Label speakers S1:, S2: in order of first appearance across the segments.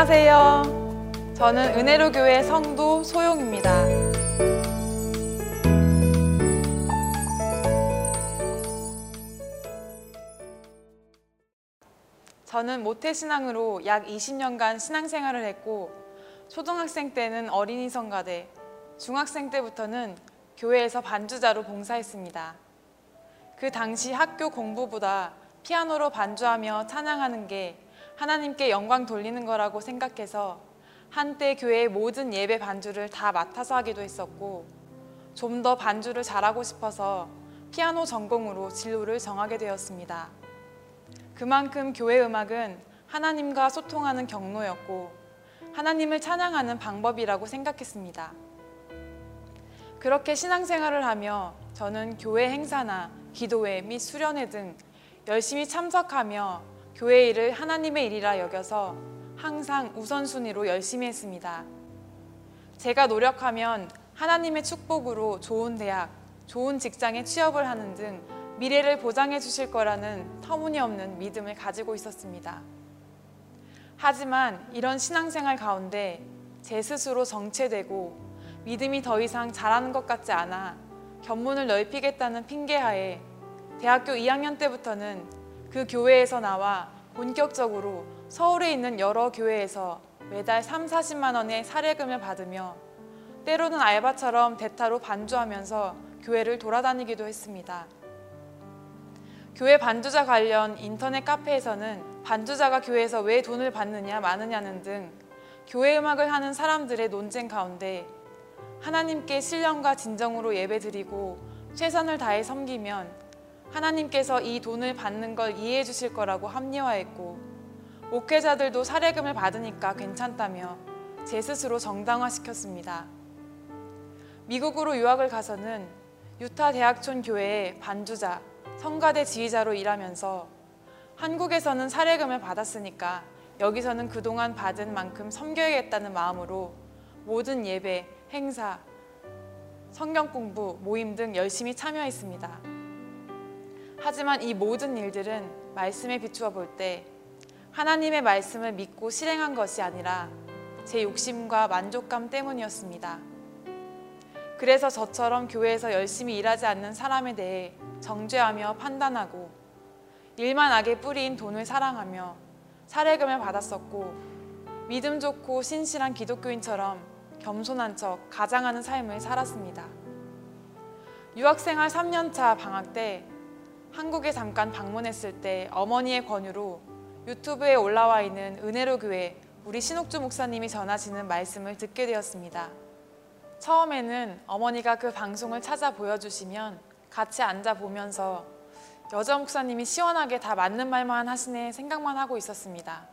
S1: 안녕하세요. 저는 은혜로 교회 성도 소용입니다. 저는 모태신앙으로 약 20년간 신앙생활을 했고 초등학생 때는 어린이 성가대, 중학생 때부터는 교회에서 반주자로 봉사했습니다. 그 당시 학교 공부보다 피아노로 반주하며 찬양하는 게 하나님께 영광 돌리는 거라고 생각해서 한때 교회의 모든 예배 반주를 다 맡아서 하기도 했었고 좀 더 반주를 잘하고 싶어서 피아노 전공으로 진로를 정하게 되었습니다. 그만큼 교회 음악은 하나님과 소통하는 경로였고 하나님을 찬양하는 방법이라고 생각했습니다. 그렇게 신앙생활을 하며 저는 교회 행사나 기도회 및 수련회 등 열심히 참석하며 교회 일을 하나님의 일이라 여겨서 항상 우선순위로 열심히 했습니다. 제가 노력하면 하나님의 축복으로 좋은 대학, 좋은 직장에 취업을 하는 등 미래를 보장해 주실 거라는 터무니없는 믿음을 가지고 있었습니다. 하지만 이런 신앙생활 가운데 제 스스로 정체되고 믿음이 더 이상 잘하는 것 같지 않아 견문을 넓히겠다는 핑계하에 대학교 2학년 때부터는 그 교회에서 나와 본격적으로 서울에 있는 여러 교회에서 매달 3, 40만 원의 사례금을 받으며 때로는 알바처럼 대타로 반주하면서 교회를 돌아다니기도 했습니다. 교회 반주자 관련 인터넷 카페에서는 반주자가 교회에서 왜 돈을 받느냐 마느냐는 등 교회 음악을 하는 사람들의 논쟁 가운데 하나님께 신령과 진정으로 예배드리고 최선을 다해 섬기면 하나님께서 이 돈을 받는 걸 이해해 주실 거라고 합리화했고 목회자들도 사례금을 받으니까 괜찮다며 제 스스로 정당화시켰습니다. 미국으로 유학을 가서는 유타 대학촌 교회의 반주자, 성가대 지휘자로 일하면서 한국에서는 사례금을 받았으니까 여기서는 그동안 받은 만큼 섬겨야겠다는 마음으로 모든 예배, 행사, 성경 공부, 모임 등 열심히 참여했습니다. 하지만 이 모든 일들은 말씀에 비추어 볼 때 하나님의 말씀을 믿고 실행한 것이 아니라 제 욕심과 만족감 때문이었습니다. 그래서 저처럼 교회에서 열심히 일하지 않는 사람에 대해 정죄하며 판단하고 일만 악에 뿌린 돈을 사랑하며 사례금을 받았었고 믿음 좋고 신실한 기독교인처럼 겸손한 척 가장하는 삶을 살았습니다. 유학생활 3년차 방학 때 한국에 잠깐 방문했을 때 어머니의 권유로 유튜브에 올라와 있는 은혜로 교회 우리 신옥주 목사님이 전하시는 말씀을 듣게 되었습니다. 처음에는 어머니가 그 방송을 찾아 보여주시면 같이 앉아 보면서 여자 목사님이 시원하게 다 맞는 말만 하시네 생각만 하고 있었습니다.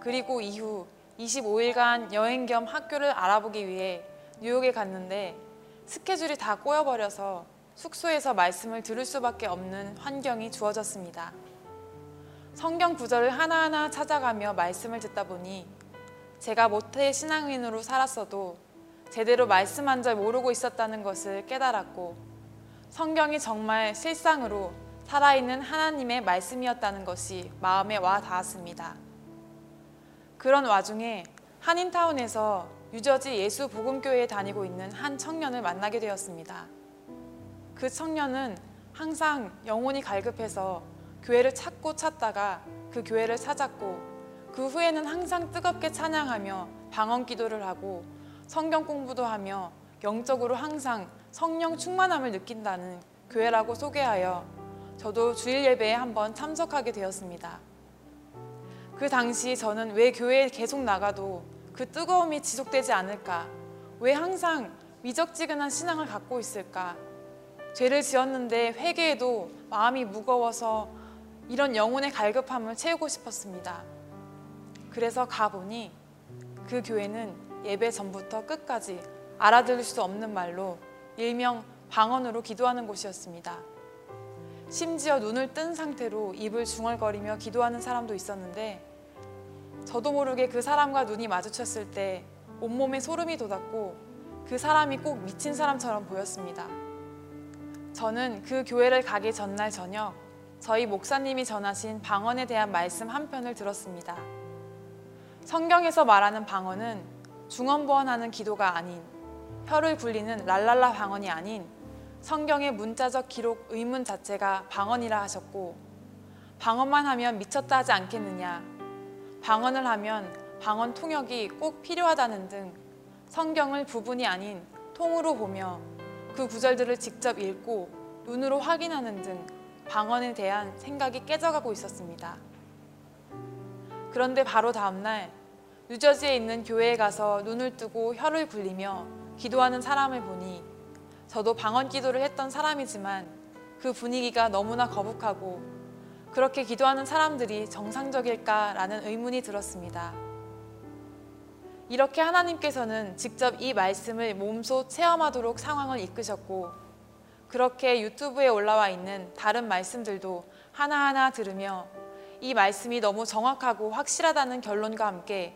S1: 그리고 이후 25일간 여행 겸 학교를 알아보기 위해 뉴욕에 갔는데 스케줄이 다 꼬여버려서 숙소에서 말씀을 들을 수밖에 없는 환경이 주어졌습니다. 성경 구절을 하나하나 찾아가며 말씀을 듣다 보니 제가 모태 신앙인으로 살았어도 제대로 말씀 한 절 모르고 있었다는 것을 깨달았고 성경이 정말 실상으로 살아있는 하나님의 말씀이었다는 것이 마음에 와 닿았습니다. 그런 와중에 한인타운에서 유저지 예수 복음교회에 다니고 있는 한 청년을 만나게 되었습니다. 그 청년은 항상 영혼이 갈급해서 교회를 찾고 찾다가 그 교회를 찾았고 그 후에는 항상 뜨겁게 찬양하며 방언 기도를 하고 성경 공부도 하며 영적으로 항상 성령 충만함을 느낀다는 교회라고 소개하여 저도 주일 예배에 한번 참석하게 되었습니다. 그 당시 저는 왜 교회에 계속 나가도 그 뜨거움이 지속되지 않을까? 왜 항상 미적지근한 신앙을 갖고 있을까? 죄를 지었는데 회개에도 마음이 무거워서 이런 영혼의 갈급함을 채우고 싶었습니다. 그래서 가보니 그 교회는 예배 전부터 끝까지 알아들을 수 없는 말로 일명 방언으로 기도하는 곳이었습니다. 심지어 눈을 뜬 상태로 입을 중얼거리며 기도하는 사람도 있었는데 저도 모르게 그 사람과 눈이 마주쳤을 때 온몸에 소름이 돋았고 그 사람이 꼭 미친 사람처럼 보였습니다. 저는 그 교회를 가기 전날 저녁 저희 목사님이 전하신 방언에 대한 말씀 한 편을 들었습니다. 성경에서 말하는 방언은 중언부언하는 기도가 아닌 혀를 굴리는 랄랄라 방언이 아닌 성경의 문자적 기록 의문 자체가 방언이라 하셨고 방언만 하면 미쳤다 하지 않겠느냐 방언을 하면 방언 통역이 꼭 필요하다는 등 성경을 부분이 아닌 통으로 보며 그 구절들을 직접 읽고 눈으로 확인하는 등 방언에 대한 생각이 깨져가고 있었습니다. 그런데 바로 다음날 뉴저지에 있는 교회에 가서 눈을 뜨고 혀를 굴리며 기도하는 사람을 보니 저도 방언 기도를 했던 사람이지만 그 분위기가 너무나 거북하고 그렇게 기도하는 사람들이 정상적일까라는 의문이 들었습니다. 이렇게 하나님께서는 직접 이 말씀을 몸소 체험하도록 상황을 이끄셨고 그렇게 유튜브에 올라와 있는 다른 말씀들도 하나하나 들으며 이 말씀이 너무 정확하고 확실하다는 결론과 함께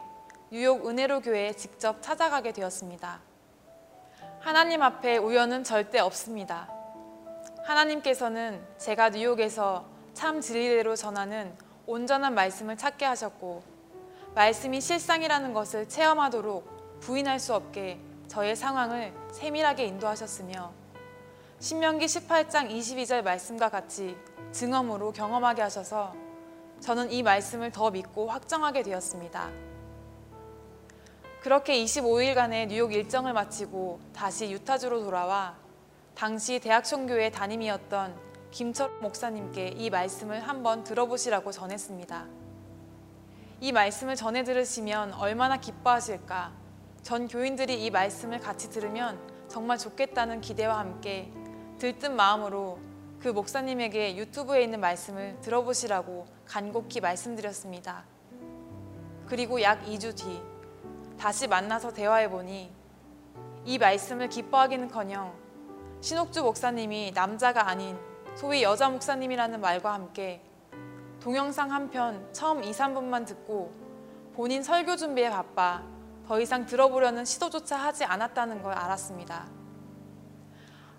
S1: 뉴욕 은혜로 교회에 직접 찾아가게 되었습니다. 하나님 앞에 우연은 절대 없습니다. 하나님께서는 제가 뉴욕에서 참 진리대로 전하는 온전한 말씀을 찾게 하셨고 말씀이 실상이라는 것을 체험하도록 부인할 수 없게 저의 상황을 세밀하게 인도하셨으며 신명기 18장 22절 말씀과 같이 증언으로 경험하게 하셔서 저는 이 말씀을 더 믿고 확정하게 되었습니다. 그렇게 25일간의 뉴욕 일정을 마치고 다시 유타주로 돌아와 당시 대학총교회 담임이었던 김철 목사님께 이 말씀을 한번 들어보시라고 전했습니다. 이 말씀을 전해 들으시면 얼마나 기뻐하실까. 전 교인들이 이 말씀을 같이 들으면 정말 좋겠다는 기대와 함께 들뜬 마음으로 그 목사님에게 유튜브에 있는 말씀을 들어보시라고 간곡히 말씀드렸습니다. 그리고 약 2주 뒤 다시 만나서 대화해 보니 이 말씀을 기뻐하기는커녕 신옥주 목사님이 남자가 아닌 소위 여자 목사님이라는 말과 함께 동영상 한 편 처음 2, 3분만 듣고 본인 설교 준비에 바빠 더 이상 들어보려는 시도조차 하지 않았다는 걸 알았습니다.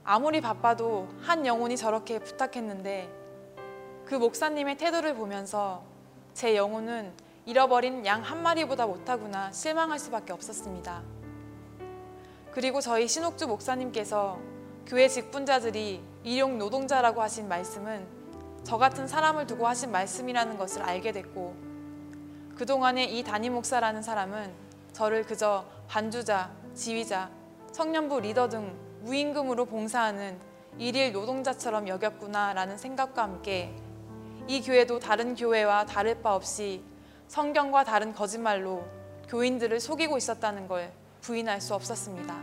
S1: 아무리 바빠도 한 영혼이 저렇게 부탁했는데 그 목사님의 태도를 보면서 제 영혼은 잃어버린 양 한 마리보다 못하구나 실망할 수밖에 없었습니다. 그리고 저희 신옥주 목사님께서 교회 직분자들이 일용 노동자라고 하신 말씀은 저 같은 사람을 두고 하신 말씀이라는 것을 알게 됐고 그동안에 이 담임 목사라는 사람은 저를 그저 반주자, 지휘자, 청년부 리더 등 무임금으로 봉사하는 일일 노동자처럼 여겼구나라는 생각과 함께 이 교회도 다른 교회와 다를 바 없이 성경과 다른 거짓말로 교인들을 속이고 있었다는 걸 부인할 수 없었습니다.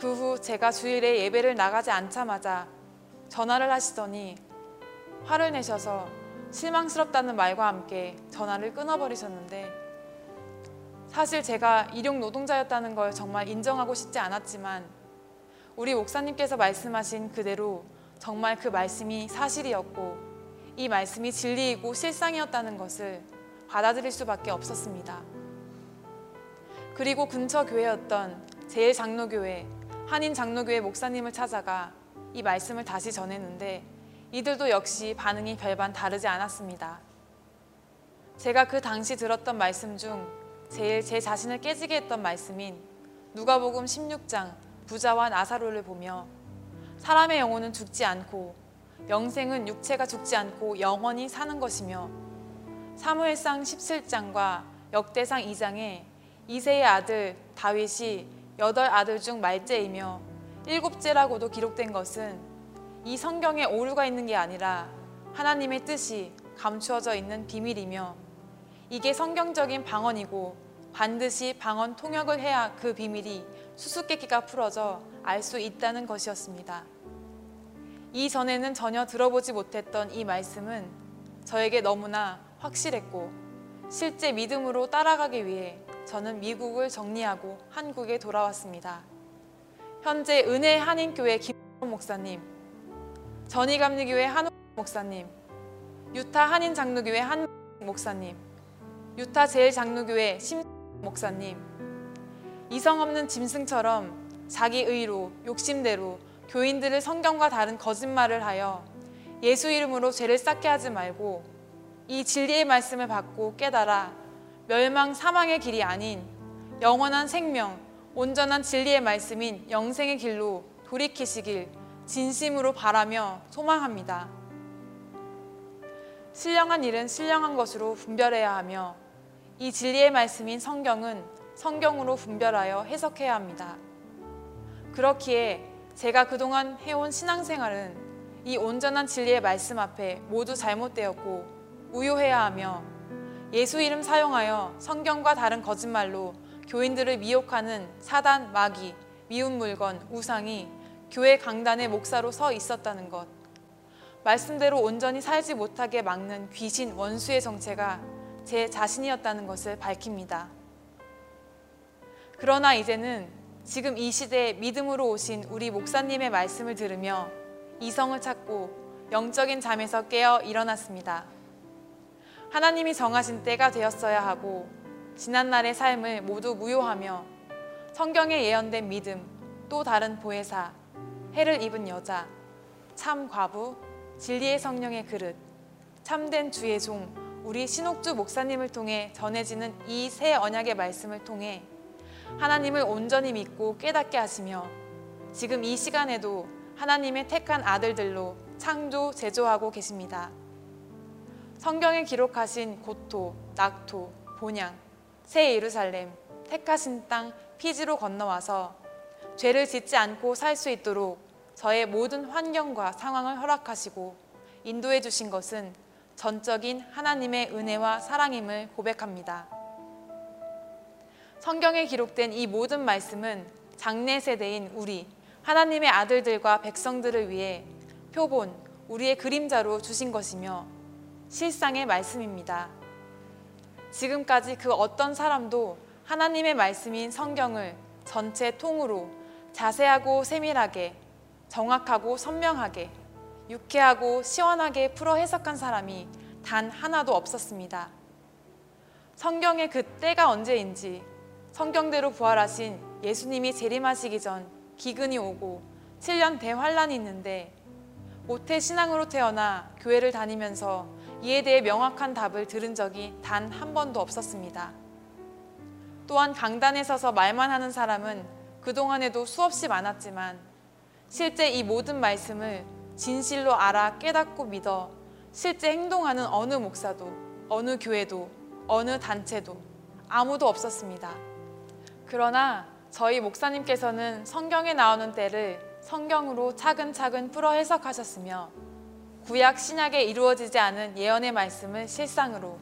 S1: 그 후 제가 주일에 예배를 나가지 않자마자 전화를 하시더니 화를 내셔서 실망스럽다는 말과 함께 전화를 끊어버리셨는데 사실 제가 일용 노동자였다는 걸 정말 인정하고 싶지 않았지만 우리 목사님께서 말씀하신 그대로 정말 그 말씀이 사실이었고 이 말씀이 진리이고 실상이었다는 것을 받아들일 수밖에 없었습니다. 그리고 근처 교회였던 제일장로교회 한인장로교회 목사님을 찾아가 이 말씀을 다시 전했는데 이들도 역시 반응이 별반 다르지 않았습니다. 제가 그 당시 들었던 말씀 중 제일 제 자신을 깨지게 했던 말씀인 누가복음 16장 부자와 나사로를 보며 사람의 영혼은 죽지 않고 영생은 육체가 죽지 않고 영원히 사는 것이며 사무엘상 17장과 역대상 2장에 이세의 아들 다윗이 여덟 아들 중 말째이며 일곱째라고도 기록된 것은 이 성경에 오류가 있는 게 아니라 하나님의 뜻이 감추어져 있는 비밀이며 이게 성경적인 방언이고 반드시 방언 통역을 해야 그 비밀이 수수께끼가 풀어져 알 수 있다는 것이었습니다. 이전에는 전혀 들어보지 못했던 이 말씀은 저에게 너무나 확실했고 실제 믿음으로 따라가기 위해 저는 미국을 정리하고 한국에 돌아왔습니다. 현재 은혜 한인교회 김 목사님, 전희감리교회 한우 목사님, 유타 한인 장로교회 한 목사님, 유타 제일 장로교회 심 목사님, 이성 없는 짐승처럼 자기 의로 욕심대로 교인들을 성경과 다른 거짓말을 하여 예수 이름으로 죄를 쌓게 하지 말고 이 진리의 말씀을 받고 깨달아 멸망 사망의 길이 아닌 영원한 생명, 온전한 진리의 말씀인 영생의 길로 돌이키시길 진심으로 바라며 소망합니다. 신령한 일은 신령한 것으로 분별해야 하며 이 진리의 말씀인 성경은 성경으로 분별하여 해석해야 합니다. 그렇기에 제가 그동안 해온 신앙생활은 이 온전한 진리의 말씀 앞에 모두 잘못되었고 우효해야 하며 예수 이름 사용하여 성경과 다른 거짓말로 교인들을 미혹하는 사단, 마귀, 미운 물건, 우상이 교회 강단의 목사로 서 있었다는 것. 말씀대로 온전히 살지 못하게 막는 귀신 원수의 정체가 제 자신이었다는 것을 밝힙니다. 그러나 이제는 지금 이 시대에 믿음으로 오신 우리 목사님의 말씀을 들으며 이성을 찾고 영적인 잠에서 깨어 일어났습니다. 하나님이 정하신 때가 되었어야 하고 지난날의 삶을 모두 무효하며 성경에 예언된 믿음, 또 다른 보혜사, 해를 입은 여자, 참 과부, 진리의 성령의 그릇, 참된 주의 종, 우리 신옥주 목사님을 통해 전해지는 이 새 언약의 말씀을 통해 하나님을 온전히 믿고 깨닫게 하시며 지금 이 시간에도 하나님의 택한 아들들로 창조, 제조하고 계십니다. 성경에 기록하신 고토, 낙토, 본향, 새 예루살렘, 택하신 땅 피지로 건너와서 죄를 짓지 않고 살 수 있도록 저의 모든 환경과 상황을 허락하시고 인도해 주신 것은 전적인 하나님의 은혜와 사랑임을 고백합니다. 성경에 기록된 이 모든 말씀은 장래 세대인 우리 하나님의 아들들과 백성들을 위해 표본, 우리의 그림자로 주신 것이며 실상의 말씀입니다. 지금까지 그 어떤 사람도 하나님의 말씀인 성경을 전체 통으로 자세하고 세밀하게 정확하고 선명하게 유쾌하고 시원하게 풀어 해석한 사람이 단 하나도 없었습니다. 성경의 그 때가 언제인지 성경대로 부활하신 예수님이 재림하시기 전 기근이 오고 7년 대환란이 있는데 모태 신앙으로 태어나 교회를 다니면서 이에 대해 명확한 답을 들은 적이 단 한 번도 없었습니다. 또한 강단에 서서 말만 하는 사람은 그동안에도 수없이 많았지만 실제 이 모든 말씀을 진실로 알아 깨닫고 믿어 실제 행동하는 어느 목사도 어느 교회도 어느 단체도 아무도 없었습니다. 그러나 저희 목사님께서는 성경에 나오는 때를 성경으로 차근차근 풀어 해석하셨으며 구약 신약에 이루어지지 않은 예언의 말씀을 실상으로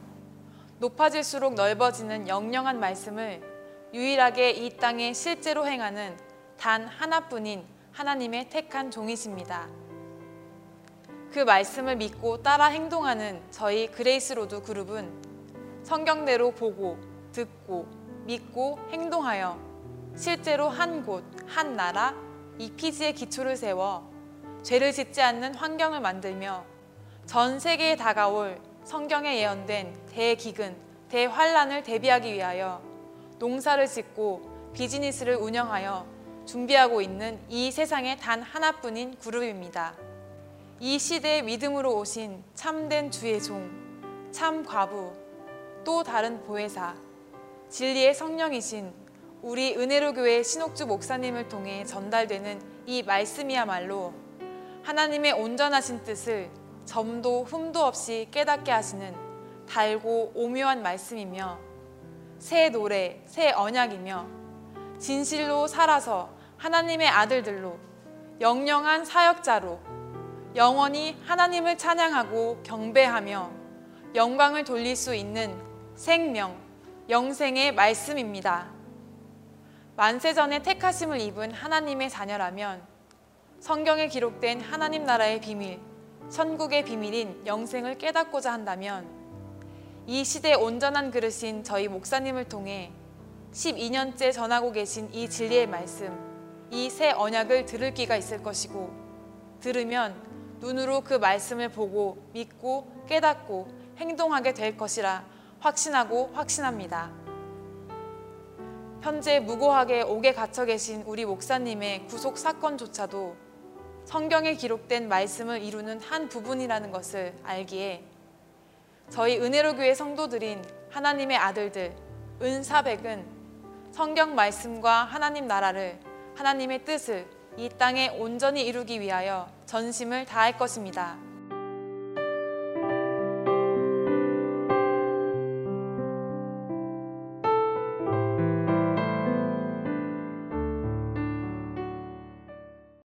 S1: 높아질수록 넓어지는 영영한 말씀을 유일하게 이 땅에 실제로 행하는 단 하나뿐인 하나님의 택한 종이십니다. 그 말씀을 믿고 따라 행동하는 저희 그레이스 로드 그룹은 성경대로 보고 듣고 믿고 행동하여 실제로 한 곳, 한 나라, 이 피지의 기초를 세워 죄를 짓지 않는 환경을 만들며 전 세계에 다가올 성경에 예언된 대기근, 대환란을 대비하기 위하여 농사를 짓고 비즈니스를 운영하여 준비하고 있는 이 세상에 단 하나뿐인 그룹입니다. 이 시대의 믿음으로 오신 참된 주의 종, 참 과부, 또 다른 보혜사, 진리의 성령이신 우리 은혜로 교회 신옥주 목사님을 통해 전달되는 이 말씀이야말로 하나님의 온전하신 뜻을 점도 흠도 없이 깨닫게 하시는 달고 오묘한 말씀이며 새 노래, 새 언약이며 진실로 살아서 하나님의 아들들로 영영한 사역자로 영원히 하나님을 찬양하고 경배하며 영광을 돌릴 수 있는 생명, 영생의 말씀입니다. 만세전에 택하심을 입은 하나님의 자녀라면 성경에 기록된 하나님 나라의 비밀, 천국의 비밀인 영생을 깨닫고자 한다면 이 시대 온전한 그릇인 저희 목사님을 통해 12년째 전하고 계신 이 진리의 말씀, 이 새 언약을 들을 기가 있을 것이고 들으면 눈으로 그 말씀을 보고 믿고 깨닫고 행동하게 될 것이라 확신하고 확신합니다. 현재 무고하게 옥에 갇혀 계신 우리 목사님의 구속 사건조차도 성경에 기록된 말씀을 이루는 한 부분이라는 것을 알기에 저희 은혜로 교회 성도들인 하나님의 아들들 은사백은 성경 말씀과 하나님 나라를 하나님의 뜻을 이 땅에 온전히 이루기 위하여 전심을 다할 것입니다.